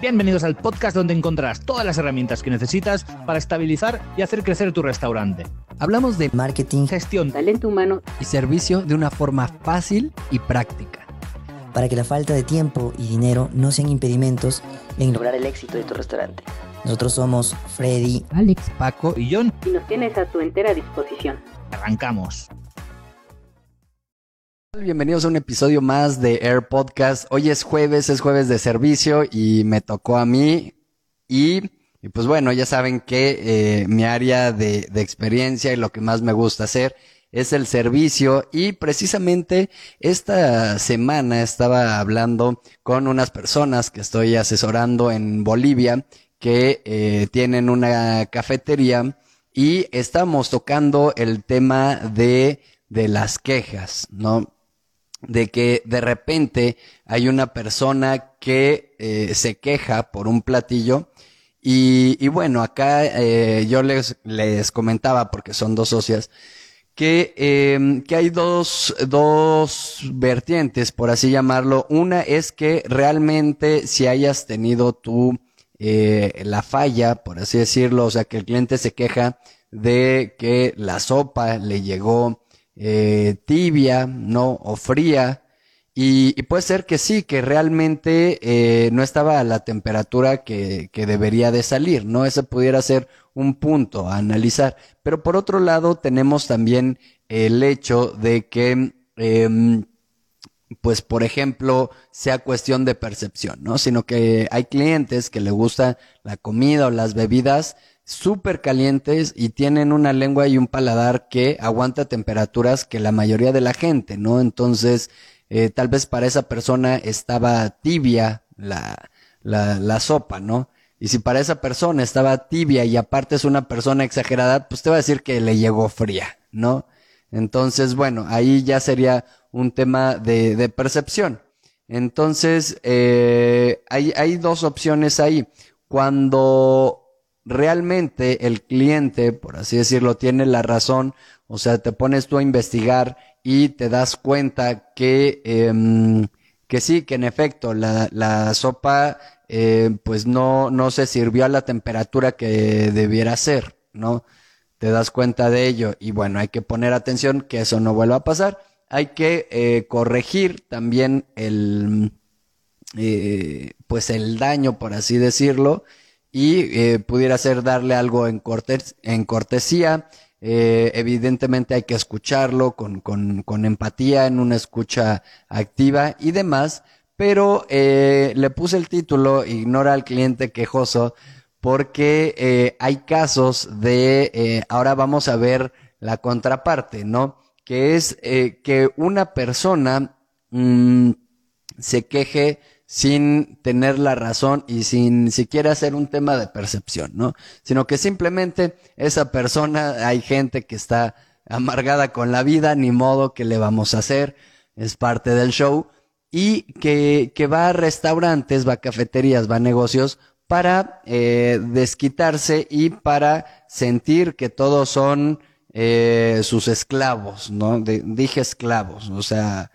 Bienvenidos al podcast donde encontrarás todas las herramientas que necesitas para estabilizar y hacer crecer tu restaurante. Hablamos de marketing, Gestión, talento humano y servicio de una forma fácil y práctica. para que la falta de tiempo y dinero no sean impedimentos en lograr el éxito de tu restaurante. Nosotros somos Freddy, Alex, Paco y John, Y nos tienes a tu entera disposición. arrancamos. Bienvenidos a un episodio más de Air Podcast. Hoy es jueves, es jueves de servicio y me tocó a mí. Y, pues bueno, ya saben que eh, mi área de, de experiencia y lo que más me gusta hacer es el servicio. Y precisamente esta semana estaba hablando con unas personas que estoy asesorando en Bolivia que eh, tienen una cafetería y estamos tocando el tema de, de las quejas, ¿no? De que de repente hay una persona que eh, se queja por un platillo y, bueno, acá eh, yo les, les comentaba, porque son dos socias, que, eh, que hay dos, dos vertientes, por así llamarlo. Una es que realmente si hayas tenido tú eh, la falla, por así decirlo, o sea, que el cliente se queja de que la sopa le llegó eh, tibia, ¿no? O fría. Y, puede ser que sí, que realmente eh, no estaba a la temperatura que, que debería de salir, ¿no? Ese pudiera ser un punto a analizar. Pero por otro lado, tenemos también el hecho de que, em, pues por ejemplo, sea cuestión de percepción, ¿no? Sino que hay clientes que le gusta la comida o las bebidas súper calientes y tienen una lengua y un paladar que aguanta temperaturas que la mayoría de la gente, ¿no? Entonces, eh, tal vez para esa persona estaba tibia la, la, la sopa, ¿no? Y si para esa persona estaba tibia y aparte es una persona exagerada, pues te va a decir que le llegó fría, ¿no? Entonces, bueno, ahí ya sería un tema de, de percepción. Entonces, eh, hay, hay dos opciones ahí. Cuando realmente el cliente, por así decirlo, tiene la razón, o sea, te pones tú a investigar y te das cuenta que, em, que sí, que en efecto la, la sopa eh, pues no, no se sirvió a la temperatura que debiera ser, ¿no? Te das cuenta de ello y bueno, hay que poner atención que eso no vuelva a pasar. Hay que eh, corregir también el, eh, pues el daño, por así decirlo, y eh, pudiera ser darle algo en, cortes, en cortesía. Eh, evidentemente hay que escucharlo con, con, con empatía, en una escucha activa y demás, pero eh, le puse el título Ignora al cliente quejoso porque eh, hay casos de, eh, ahora vamos a ver la contraparte, ¿no? Que es eh, que una persona mm, se queje sin tener la razón y sin siquiera ser un tema de percepción, ¿no? Sino que simplemente esa persona, hay gente que está amargada con la vida, ni modo que le vamos a hacer, es parte del show, y que, que va a restaurantes, va a cafeterías, va a negocios para eh, desquitarse y para sentir que todos son eh, sus esclavos, ¿no? Dije esclavos, o sea,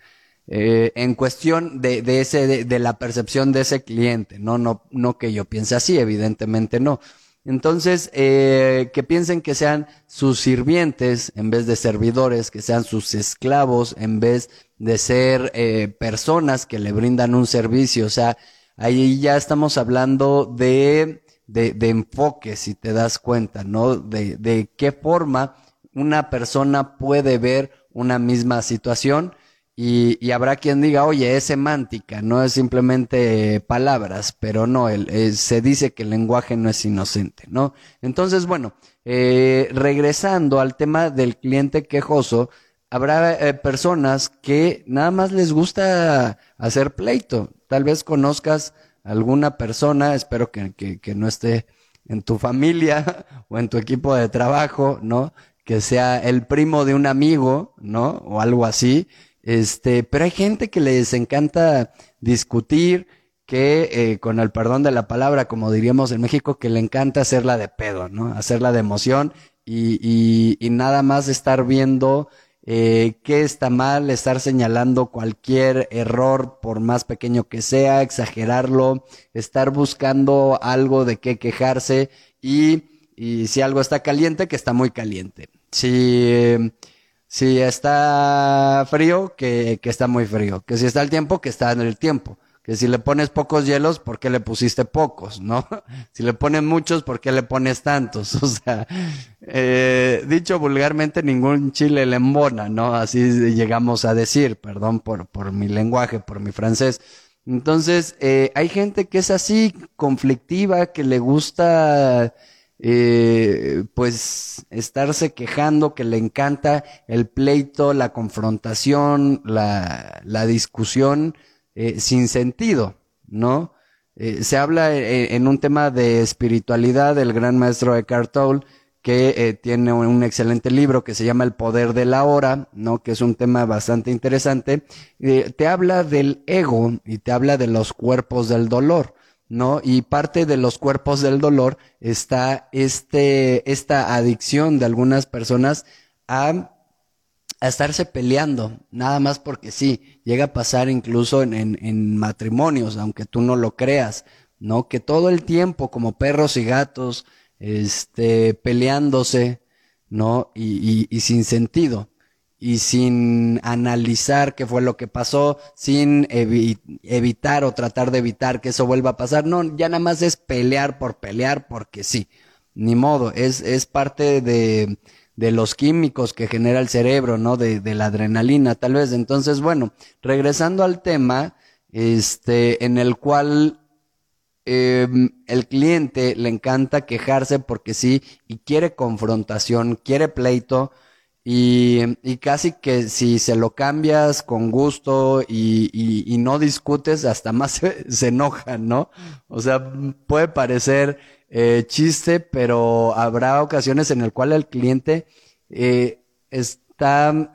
eh, en cuestión de, de ese, de, de la percepción de ese cliente, no, no, no que yo piense así, evidentemente no. Entonces, eh, que piensen que sean sus sirvientes en vez de servidores, que sean sus esclavos en vez de ser eh, personas que le brindan un servicio. O sea, ahí ya estamos hablando de, de, de enfoque, si te das cuenta, ¿no? De, de qué forma una persona puede ver una misma situación y, y habrá quien diga, oye, es semántica, no es simplemente palabras, pero no, eh, se dice que el lenguaje no es inocente, ¿no? Entonces, bueno, eh, regresando al tema del cliente quejoso, habrá eh, personas que nada más les gusta hacer pleito. Tal vez conozcas alguna persona, espero que, que, que no esté en tu familia o en tu equipo de trabajo, ¿no? Que sea el primo de un amigo, ¿no? O algo así. Este, pero hay gente que les encanta discutir, que eh, con el perdón de la palabra, como diríamos en México, que le encanta hacerla de pedo, ¿no? Hacerla de emoción y, y, y nada más estar viendo eh, qué está mal, estar señalando cualquier error por más pequeño que sea, exagerarlo, estar buscando algo de qué quejarse y, y si algo está caliente, que está muy caliente. Si, si está frío, que, que está muy frío. Que si está el tiempo, que está en el tiempo que si le pones pocos hielos, ¿por qué le pusiste pocos, no? Si le pones muchos, ¿por qué le pones tantos? O sea, eh, dicho vulgarmente, ningún chile le embona, ¿no? Así llegamos a decir, perdón por, por mi lenguaje, por mi francés. Entonces, eh, hay gente que es así, conflictiva, que le gusta, eh, pues, estarse quejando, que le encanta el pleito, la confrontación, la, la discusión eh, sin sentido, ¿no? Eh, se habla eh, en un tema de espiritualidad del gran maestro Eckhart Tolle, que tiene un excelente libro que se llama El poder de la hora, ¿no? Que es un tema bastante interesante. te habla del ego y te habla de los cuerpos del dolor. ¿No? Y parte de los cuerpos del dolor está este, esta adicción de algunas personas a a estarse peleando, nada más porque sí, llega a pasar incluso en, en, matrimonios, aunque tú no lo creas, ¿no? Que todo el tiempo, como perros y gatos, este, peleándose, ¿no? Y, y, sin sentido, y sin analizar qué fue lo que pasó, sin evitar o tratar de evitar que eso vuelva a pasar, no, ya nada más es pelear por pelear porque sí, ni modo, es, es parte de, de los químicos que genera el cerebro, ¿no? De, de la adrenalina, tal vez. Entonces, bueno, regresando al tema, este, en el cual eh, el cliente le encanta quejarse porque sí, y quiere confrontación, quiere pleito, y, y casi que si se lo cambias con gusto y, y, y no discutes, hasta más se, se enoja, ¿no? O sea, puede parecer eh, chiste, pero habrá ocasiones en el cual el cliente eh, está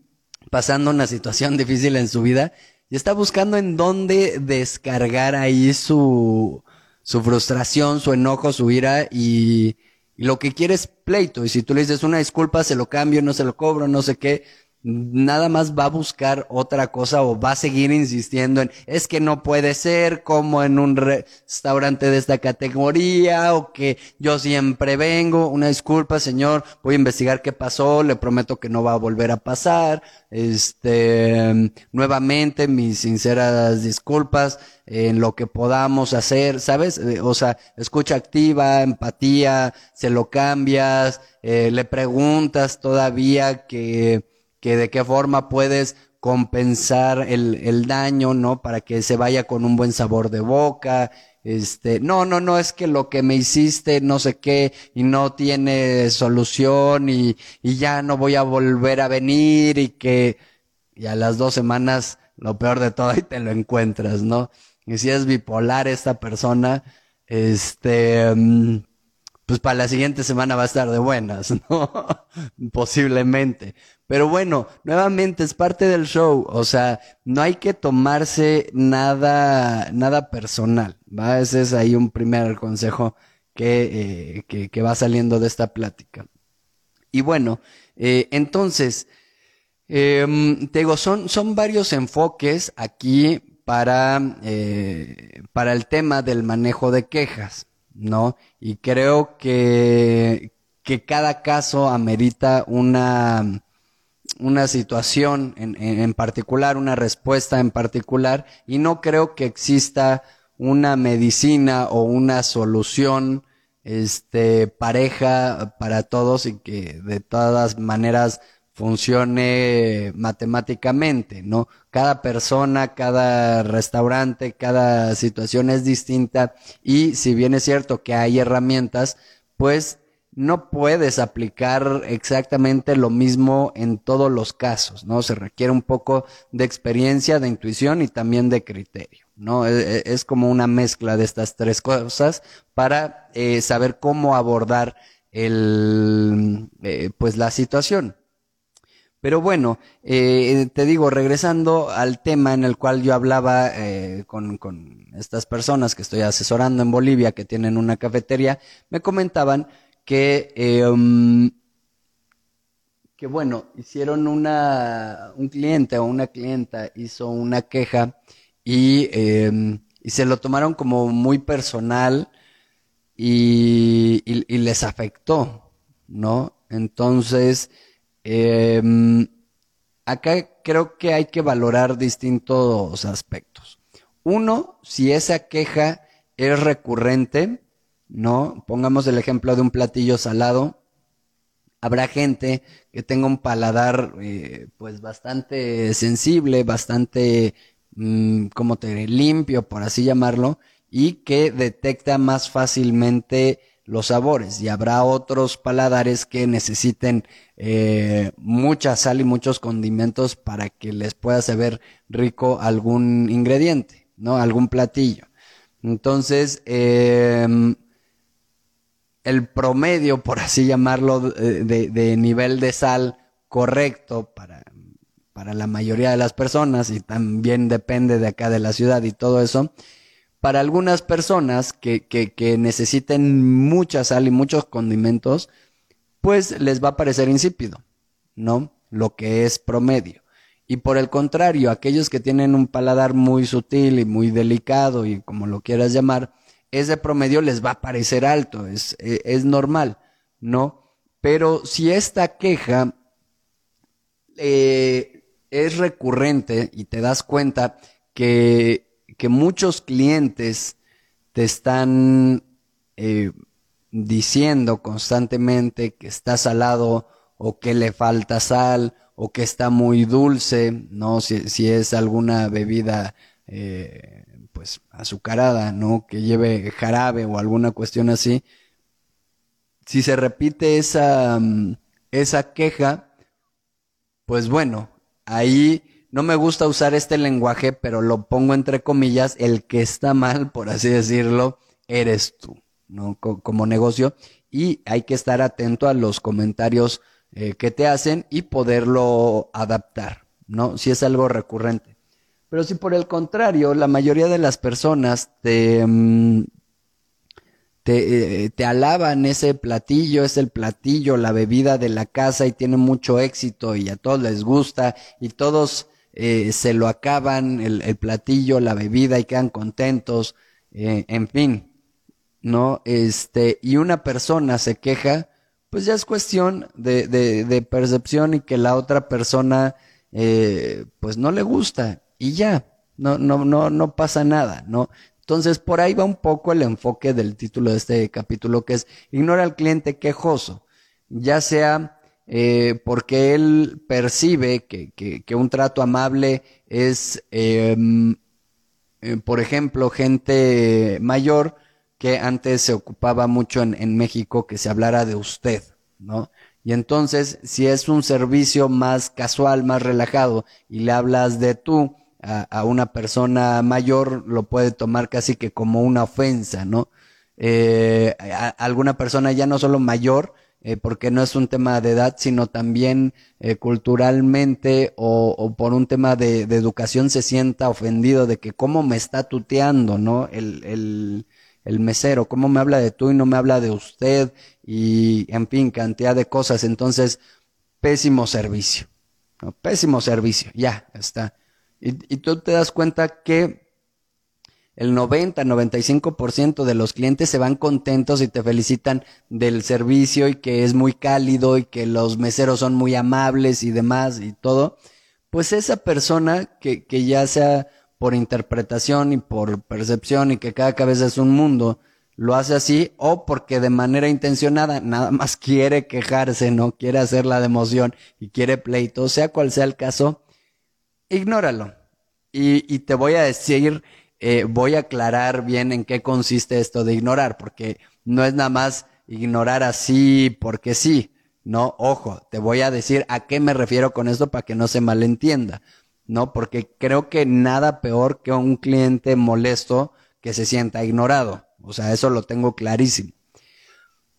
pasando una situación difícil en su vida y está buscando en dónde descargar ahí su, su frustración, su enojo, su ira y, y lo que quiere es pleito. Y si tú le dices una disculpa, se lo cambio, no se lo cobro, no sé qué, nada más va a buscar otra cosa o va a seguir insistiendo en es que no puede ser como en un restaurante de esta categoría o que yo siempre vengo. Una disculpa, señor, voy a investigar qué pasó, le prometo que no va a volver a pasar. Este, nuevamente mis sinceras disculpas en lo que podamos hacer, ¿sabes? Eh, o sea, escucha activa, empatía, se lo cambias, eh, le preguntas todavía que que de qué forma puedes compensar el, el daño, ¿no? Para que se vaya con un buen sabor de boca. Este, no, no, no, es que lo que me hiciste, no sé qué, y no tiene solución, y, y ya no voy a volver a venir, y que, y a las dos semanas, lo peor de todo, ahí te lo encuentras, ¿no? Y si es bipolar esta persona, este, mm, pues para la siguiente semana va a estar de buenas, ¿no? Posiblemente. Pero bueno, nuevamente es parte del show, o sea, no hay que tomarse nada, nada personal, ¿va? Ese es ahí un primer consejo que, eh, que, que va saliendo de esta plática. Y bueno, eh, entonces, eh, te digo, son, son varios enfoques aquí para, eh, para el tema del manejo de quejas. ¿No? Y creo que, que cada caso amerita una, una situación en, en, particular, una respuesta en particular, y no creo que exista una medicina o una solución este pareja para todos y que de todas maneras funcione matemáticamente, ¿no? Cada persona, cada restaurante, cada situación es distinta y si bien es cierto que hay herramientas, pues no puedes aplicar exactamente lo mismo en todos los casos, ¿no? Se requiere un poco de experiencia, de intuición y también de criterio, ¿no? E, e, es, como una mezcla de estas tres cosas para eh, saber cómo abordar el, eh, pues la situación. Pero bueno, eh, te digo, regresando al tema en el cual yo hablaba eh, con, con, estas personas que estoy asesorando en Bolivia, que tienen una cafetería, me comentaban que, um, que bueno, hicieron una, un cliente o una clienta hizo una queja y, em, y se lo tomaron como muy personal y- y les afectó, ¿no? Entonces, em, acá creo que hay que valorar distintos aspectos. Uno, si esa queja es recurrente, ¿no? Pongamos el ejemplo de un platillo salado. Habrá gente que tenga un paladar, eh, pues bastante sensible, bastante, mm, como te limpio, por así llamarlo, y que detecta más fácilmente los sabores. Y habrá otros paladares que necesiten eh, mucha sal y muchos condimentos para que les pueda saber rico algún ingrediente, ¿no? Algún platillo. Entonces, em, el promedio, por así llamarlo, de nivel de sal correcto para, para la mayoría de las personas y también depende de acá de la ciudad y todo eso. Para algunas personas que, necesiten mucha sal y muchos condimentos, pues les va a parecer insípido, ¿no? Lo que es promedio. Y por el contrario, aquellos que tienen un paladar muy sutil y muy delicado y como lo quieras llamar, ese promedio les va a parecer alto, es, e- normal, ¿no? Pero si esta queja eh, es recurrente y te das cuenta que, que muchos clientes te están eh, diciendo constantemente que está salado o que le falta sal o que está muy dulce, ¿no? Si, si es alguna bebida eh, pues azucarada, ¿no? Que lleve jarabe o alguna cuestión así. Si se repite esa, mm, esa queja, pues bueno, ahí no me gusta usar este lenguaje, pero lo pongo entre comillas, el que está mal, por así decirlo, eres tú, ¿no? Co- como negocio. Y hay que estar atento a los comentarios eh, que te hacen y poderlo adaptar, ¿no? Si es algo recurrente. Pero si por el contrario, la mayoría de las personas te, mm, te, eh, te alaban ese platillo, es el platillo, la bebida de la casa y tiene mucho éxito y a todos les gusta y todos eh, se lo acaban, el, platillo, la bebida y quedan contentos, eh, en fin, ¿no? Este, y una persona se queja, pues ya es cuestión de, de, de percepción y que la otra persona, eh, pues no le gusta y ya, no, no, no, no pasa nada, ¿no? Entonces, por ahí va un poco el enfoque del título de este capítulo, que es ignora al cliente quejoso, ya sea eh, porque él percibe que, que, un trato amable es, em, eh, por ejemplo, gente mayor que antes se ocupaba mucho en, en México que se hablara de usted, ¿no? Y entonces, si es un servicio más casual, más relajado, y le hablas de tú a, a una persona mayor, lo puede tomar casi que como una ofensa, ¿no? Eh, a- alguna persona ya no solo mayor, eh, porque no es un tema de edad, sino también eh, culturalmente o, por un tema de, educación se sienta ofendido de que cómo me está tuteando, ¿no? El, el, mesero, cómo me habla de tú y no me habla de usted y, en fin, cantidad de cosas. Entonces, pésimo servicio. Pésimo servicio, ya, está. Y, y tú te das cuenta que el 90-95% de los clientes se van contentos y te felicitan del servicio y que es muy cálido y que los meseros son muy amables y demás y todo, pues esa persona que, que ya sea por interpretación y por percepción y que cada cabeza es un mundo, lo hace así o porque de manera intencionada nada más quiere quejarse, no quiere hacer la democión y quiere pleito, sea cual sea el caso, ignóralo. Y, y te voy a decir, eh, voy a aclarar bien en qué consiste esto de ignorar, porque no es nada más ignorar así porque sí, no, ojo, te voy a decir a qué me refiero con esto para que no se malentienda, no, porque creo que nada peor que un cliente molesto que se sienta ignorado, o sea, eso lo tengo clarísimo.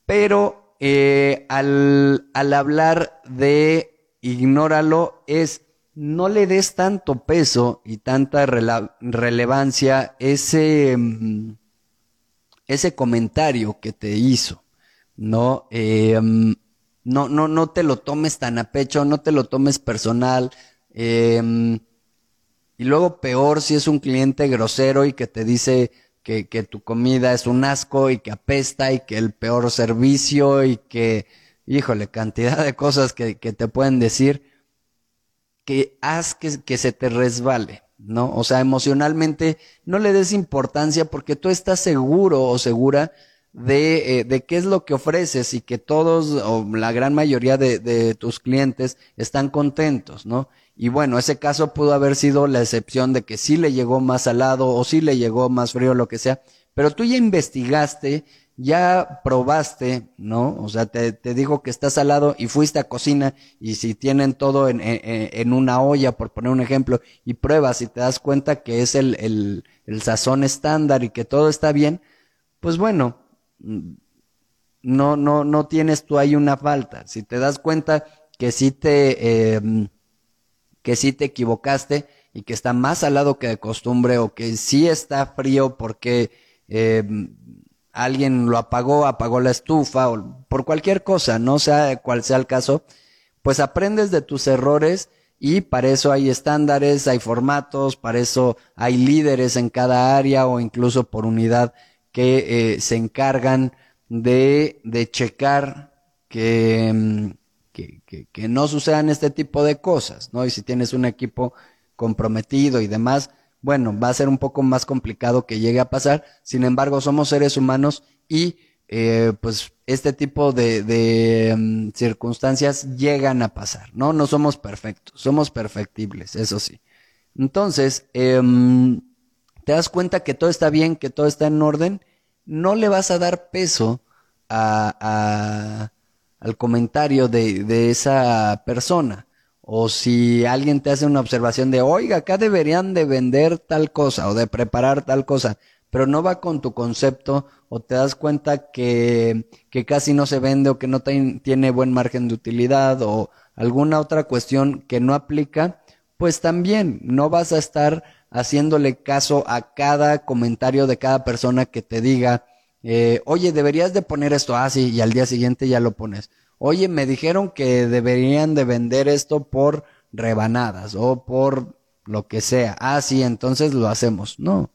Pero eh, al, al hablar de ignóralo es no le des tanto peso y tanta relevancia ese, mm, ese comentario que te hizo, ¿no? Mm, no, no, no te lo tomes tan a pecho, no te lo tomes personal. Em, y luego peor si es un cliente grosero y que te dice que, que, tu comida es un asco y que apesta y que el peor servicio y que, híjole, cantidad de cosas que, que te pueden decir, que haz que, que se te resbale, ¿no? O sea, emocionalmente no le des importancia porque tú estás seguro o segura de, eh, de qué es lo que ofreces y que todos o la gran mayoría de, de tus clientes están contentos, ¿no? Y bueno, ese caso pudo haber sido la excepción de que sí le llegó más salado o sí le llegó más frío, lo que sea, pero tú ya investigaste, ya probaste, ¿no? O sea, te, te digo que está salado y fuiste a cocina y si tienen todo en, en, en, una olla, por poner un ejemplo, y pruebas y te das cuenta que es el, el, el sazón estándar y que todo está bien, pues bueno, no, no, no tienes tú ahí una falta. Si te das cuenta que sí te, eh, que sí te equivocaste y que está más salado que de costumbre o que sí está frío porque eh, alguien lo apagó, apagó la estufa o por cualquier cosa, no sea cual sea el caso, pues aprendes de tus errores y para eso hay estándares, hay formatos, para eso hay líderes en cada área o incluso por unidad que eh, se encargan de, de checar mm, que, que, que, no sucedan este tipo de cosas, ¿no? Y si tienes un equipo comprometido y demás, bueno, va a ser un poco más complicado que llegue a pasar. Sin embargo, somos seres humanos y eh, pues este tipo de, um, circunstancias llegan a pasar, ¿no? No somos perfectos, somos perfectibles, eso sí. Entonces, eh, te das cuenta que todo está bien, que todo está en orden, no le vas a dar peso a, a, al comentario de, esa persona. O si alguien te hace una observación de, oiga, acá deberían de vender tal cosa o de preparar tal cosa, pero no va con tu concepto o te das cuenta que, que casi no se vende o que no tiene buen margen de utilidad o alguna otra cuestión que no aplica, pues también no vas a estar haciéndole caso a cada comentario de cada persona que te diga, eh, oye, deberías de poner esto así ah, y al día siguiente ya lo pones. Oye, me dijeron que deberían de vender esto por rebanadas o por lo que sea. Ah, sí, entonces lo hacemos. No.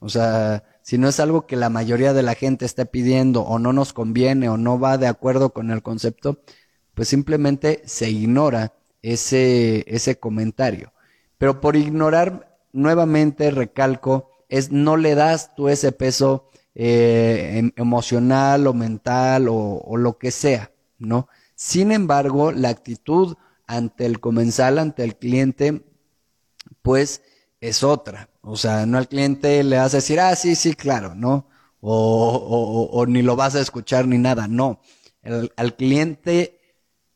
O sea, si no es algo que la mayoría de la gente esté pidiendo o no nos conviene o no va de acuerdo con el concepto, pues simplemente se ignora ese, ese comentario. Pero por ignorar nuevamente recalco, es no le das tú ese peso eh, em, emocional o mental o, o, lo que sea, ¿no? Sin embargo, la actitud ante el comensal, ante el cliente, pues es otra. O sea, no al cliente le vas a decir, ah, sí, sí, claro, ¿no? O, o, ni lo vas a escuchar ni nada, no. El, al cliente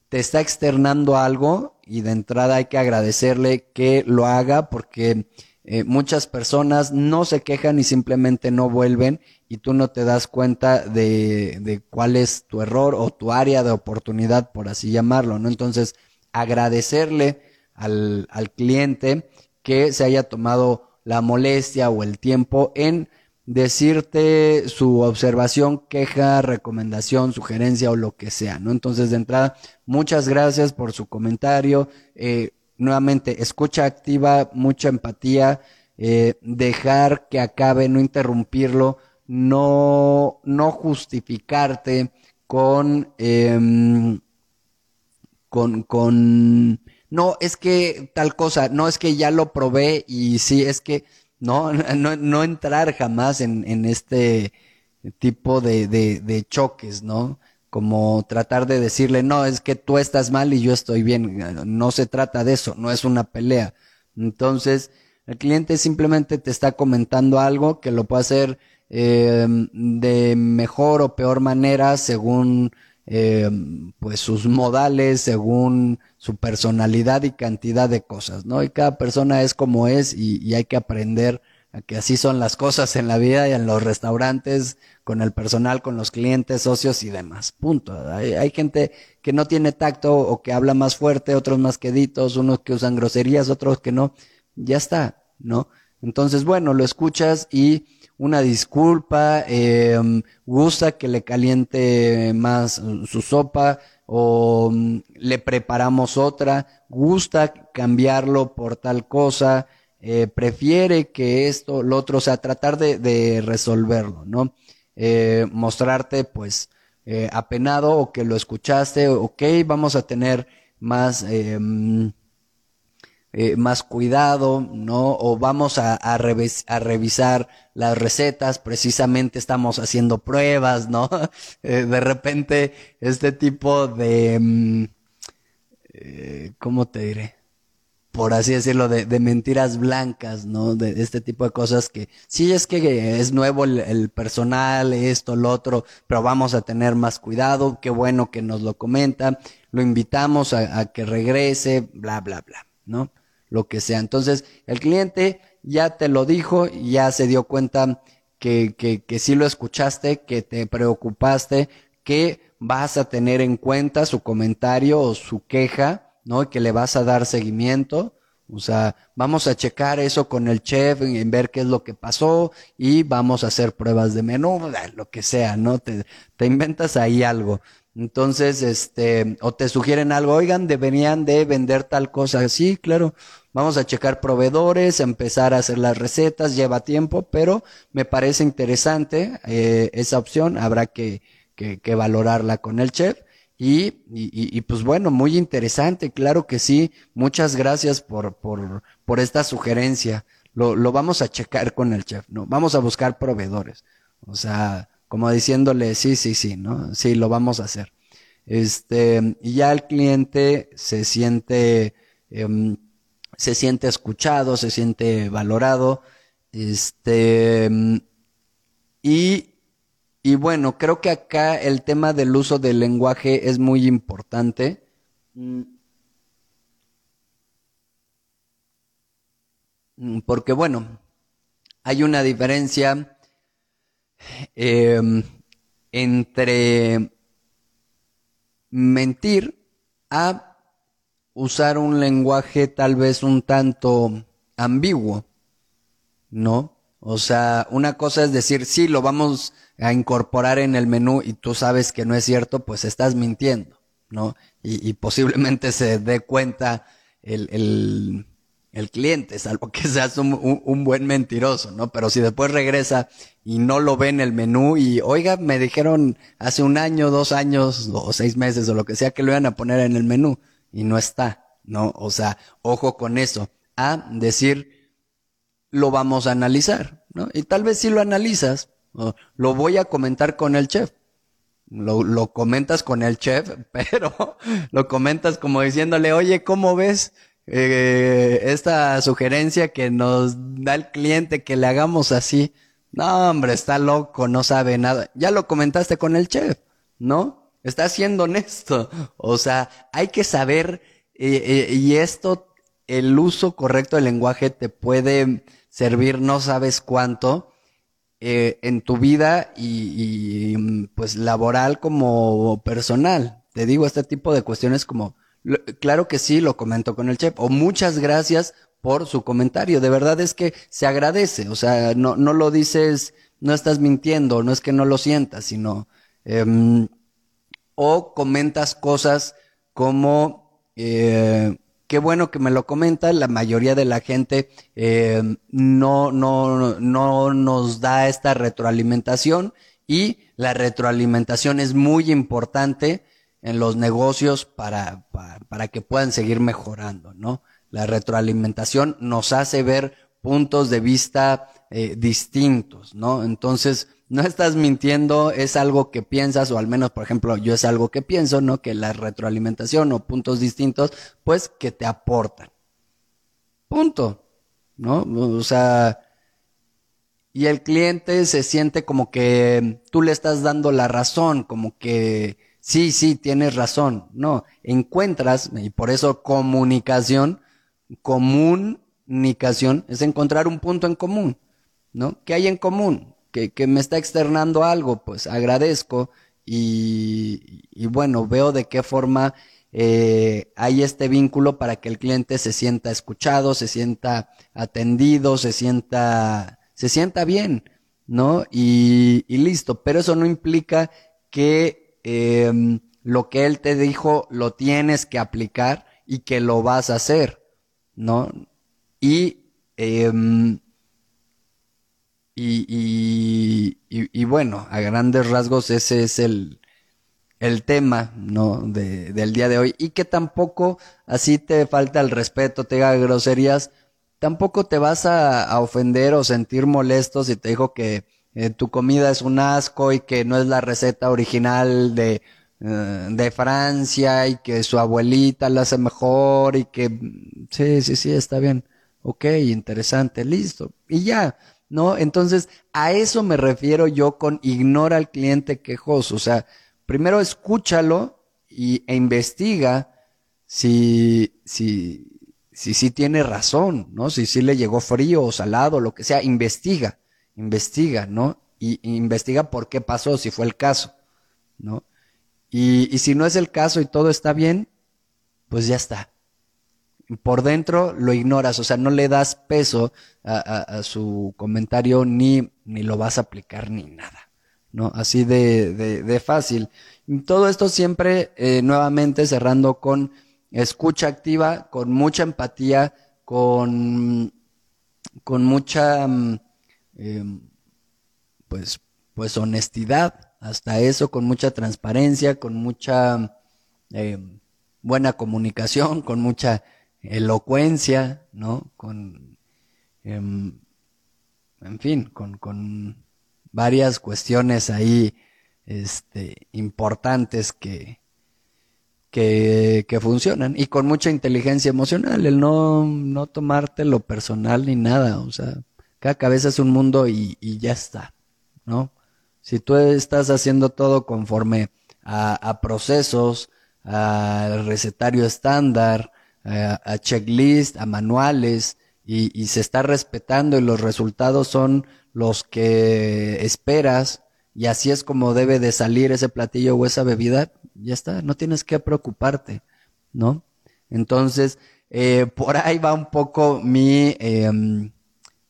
te está externando algo y de entrada hay que agradecerle que lo haga porque eh, muchas personas no se quejan y simplemente no vuelven y tú no te das cuenta de, de cuál es tu error o tu área de oportunidad, por así llamarlo, ¿no? Entonces, agradecerle al, al cliente que se haya tomado la molestia o el tiempo en decirte su observación, queja, recomendación, sugerencia o lo que sea, ¿no? Entonces, de entrada, muchas gracias por su comentario. Eh, nuevamente, escucha activa, mucha empatía, eh, dejar que acabe, no interrumpirlo, no, no justificarte con, eh, con, con, no, es que tal cosa, no es que ya lo probé y sí, es que, no, no, no entrar jamás en, en este tipo de, de, de choques, ¿no? Como tratar de decirle, no, es que tú estás mal y yo estoy bien. No se trata de eso, no es una pelea. Entonces, el cliente simplemente te está comentando algo que lo puede hacer eh, de mejor o peor manera según eh, pues sus modales, según su personalidad y cantidad de cosas, ¿no? Y cada persona es como es y, y hay que aprender que así son las cosas en la vida y en los restaurantes, con el personal, con los clientes, socios y demás. Punto. Hay, hay, gente que no tiene tacto o que habla más fuerte, otros más queditos, unos que usan groserías, otros que no. Ya está, ¿no? Entonces, bueno, lo escuchas y una disculpa, eh, gusta que le caliente más su sopa o mm, le preparamos otra, gusta cambiarlo por tal cosa, eh, prefiere que esto, lo otro, o sea, tratar de, resolverlo, ¿no? Eh, mostrarte pues eh, apenado o que lo escuchaste, ok, vamos a tener más, mm, eh, más cuidado, ¿no? O vamos a, a, revis a, revisar las recetas, precisamente estamos haciendo pruebas, ¿no? De repente, este tipo de, eh, ¿cómo te diré? Por así decirlo, de, de, mentiras blancas, ¿no? De este tipo de cosas que sí es que es nuevo el, el, personal, esto, lo otro, pero vamos a tener más cuidado, qué bueno que nos lo comenta, lo invitamos a, a que regrese, bla, bla, bla, ¿no? Lo que sea. Entonces, el cliente ya te lo dijo, ya se dio cuenta que, que, que sí lo escuchaste, que te preocupaste, que vas a tener en cuenta su comentario o su queja, ¿no? Que le vas a dar seguimiento. O sea, vamos a checar eso con el chef, en, ver qué es lo que pasó y vamos a hacer pruebas de menú, lo que sea, ¿no? Te, te inventas ahí algo. Entonces, este, o te sugieren algo, oigan, deberían de vender tal cosa. Sí, claro, vamos a checar proveedores, empezar a hacer las recetas, lleva tiempo, pero me parece interesante eh, esa opción, habrá que, que, que valorarla con el chef. Y, y, y, pues bueno, muy interesante, claro que sí. Muchas gracias por, por, por esta sugerencia. Lo, lo vamos a checar con el chef, ¿no? Vamos a buscar proveedores. O sea, como diciéndole, sí, sí, sí, ¿no? Sí, lo vamos a hacer. Este, y ya el cliente se siente, eh, se siente escuchado, se siente valorado. Este, y y bueno, creo que acá el tema del uso del lenguaje es muy importante. Porque bueno, hay una diferencia eh, entre mentir a usar un lenguaje tal vez un tanto ambiguo, ¿no? O sea, una cosa es decir, sí, lo vamos a incorporar en el menú y tú sabes que no es cierto, pues estás mintiendo, ¿no? Y, y posiblemente se dé cuenta el, el, el, cliente, salvo que seas un, un, un, buen mentiroso, ¿no? Pero si después regresa y no lo ve en el menú y, oiga, me dijeron hace un año, dos años o seis meses o lo que sea que lo iban a poner en el menú y no está, ¿no? O sea, ojo con eso. A decir, lo vamos a analizar, ¿no? Y tal vez si lo analizas, lo voy a comentar con el chef. Lo, lo, comentas con el chef, pero lo comentas como diciéndole, oye, ¿cómo ves eh, esta sugerencia que nos da el cliente que le hagamos así? No, hombre, está loco, no sabe nada. Ya lo comentaste con el chef, ¿no? Está siendo honesto. O sea, hay que saber, eh, eh, y esto, el uso correcto del lenguaje te puede servir no sabes cuánto eh, en tu vida y, y, pues laboral como personal. Te digo, este tipo de cuestiones como, claro que sí, lo comento con el chef, o muchas gracias por su comentario. De verdad es que se agradece, o sea, no, no lo dices, no estás mintiendo, no es que no lo sientas, sino, eh, o comentas cosas como, eh, qué bueno que me lo comenta, la mayoría de la gente eh, no, no, no nos da esta retroalimentación y la retroalimentación es muy importante en los negocios para, para, para que puedan seguir mejorando, ¿no? La retroalimentación nos hace ver puntos de vista eh, distintos, ¿no? Entonces, no estás mintiendo, es algo que piensas, o al menos, por ejemplo, yo es algo que pienso, ¿no? Que la retroalimentación o puntos distintos, pues que te aportan. Punto. ¿No? O sea, y el cliente se siente como que tú le estás dando la razón, como que sí, sí, tienes razón. No, encuentras, y por eso comunicación, comunicación, es encontrar un punto en común, ¿no? ¿Qué hay en común? que, que me está externando algo, pues agradezco y, y bueno, veo de qué forma eh, hay este vínculo para que el cliente se sienta escuchado, se sienta atendido, se sienta, se sienta bien, ¿no? Y, y listo, pero eso no implica que em, lo que él te dijo lo tienes que aplicar y que lo vas a hacer, ¿no? Y, em, y, y, y, bueno, a grandes rasgos ese es el, el tema, ¿no? De, del día de hoy. Y que tampoco así te falta el respeto, te haga groserías, tampoco te vas a, ofender o sentir molesto si te dijo que eh, tu comida es un asco y que no es la receta original de, eh, de Francia y que su abuelita la hace mejor y que sí, sí, sí, está bien. Ok, interesante, listo. Y ya, ¿no? Entonces, a eso me refiero yo con ignora al cliente quejoso. O sea, primero escúchalo y, e investiga si, si, si sí tiene razón, ¿no? Si sí le llegó frío o salado, lo que sea, investiga, investiga, ¿no? Y, investiga por qué pasó, si fue el caso, ¿no? Y, y si no es el caso y todo está bien, pues ya está. Por dentro lo ignoras, o sea, no le das peso a, su comentario ni, ni lo vas a aplicar ni nada, ¿no? Así de, de, de fácil. Todo esto siempre, eh, nuevamente cerrando con escucha activa, con mucha empatía, con, con mucha, mm, em, pues, pues honestidad, hasta eso, con mucha transparencia, con mucha em, buena comunicación, con mucha elocuencia, ¿no? Con, em, en fin, con, con varias cuestiones ahí, este, importantes que, que, que funcionan y con mucha inteligencia emocional, el no, no tomarte lo personal ni nada, o sea, cada cabeza es un mundo y, y ya está, ¿no? Si tú estás haciendo todo conforme a, a procesos, al recetario estándar, a, a, checklist, a manuales, y, y se está respetando y los resultados son los que esperas, y así es como debe de salir ese platillo o esa bebida, ya está, no tienes que preocuparte, ¿no? Entonces, eh, por ahí va un poco mi, eh,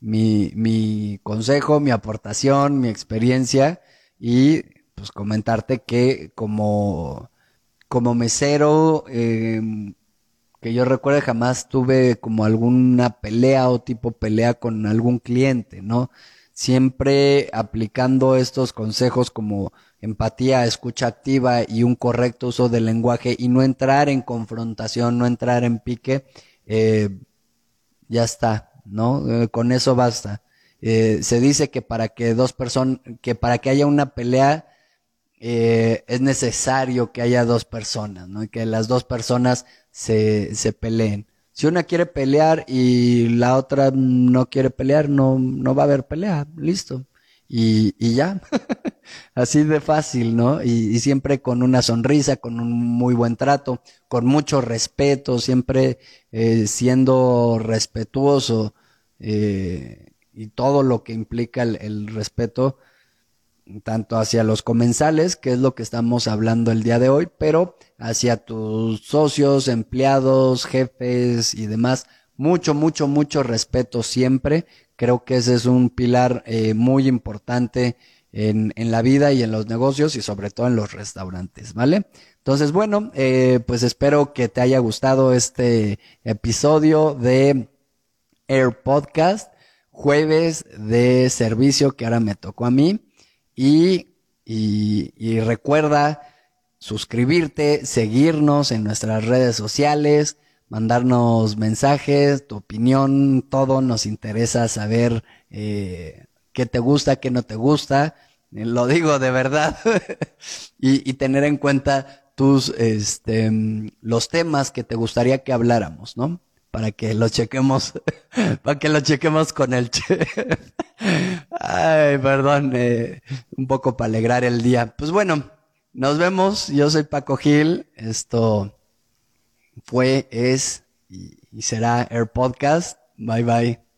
mi, mi consejo, mi aportación, mi experiencia y pues comentarte que como, como mesero, eh, que yo recuerde jamás tuve como alguna pelea o tipo pelea con algún cliente, ¿no? Siempre aplicando estos consejos como empatía, escucha activa y un correcto uso del lenguaje y no entrar en confrontación, no entrar en pique, eh, ya está, ¿no? Eh, con eso basta. Eh, se dice que para que dos personas, que para que haya una pelea, es necesario que haya dos personas, ¿no? Y que las dos personas se, se peleen. Si una quiere pelear y la otra no quiere pelear, no, no va a haber pelea, listo y, y ya, así de fácil, ¿no? Y, siempre con una sonrisa, con un muy buen trato, con mucho respeto, siempre eh, siendo respetuoso eh, y todo lo que implica el, respeto, tanto hacia los comensales, que es lo que estamos hablando el día de hoy, pero hacia tus socios, empleados, jefes y demás, mucho, mucho, mucho respeto siempre Creo que ese es un pilar eh, muy importante en, en, la vida y en los negocios y sobre todo en los restaurantes, ¿vale? Entonces, bueno, eh, pues espero que te haya gustado este episodio de Air Podcast, jueves de servicio que ahora me tocó a mí. Y, y, y recuerda suscribirte, seguirnos en nuestras redes sociales, mandarnos mensajes, tu opinión, todo nos interesa saber eh, qué te gusta, qué no te gusta. Eh, lo digo de verdad. y, y, tener en cuenta tus, este, los temas que te gustaría que habláramos, ¿no? Para que lo chequemos, para que lo chequemos con el chef. Ay, perdón, eh, un poco para alegrar el día. Pues bueno, nos vemos. Yo soy Paco Gil. Esto fue, es y, y será Air Podcast. Bye bye.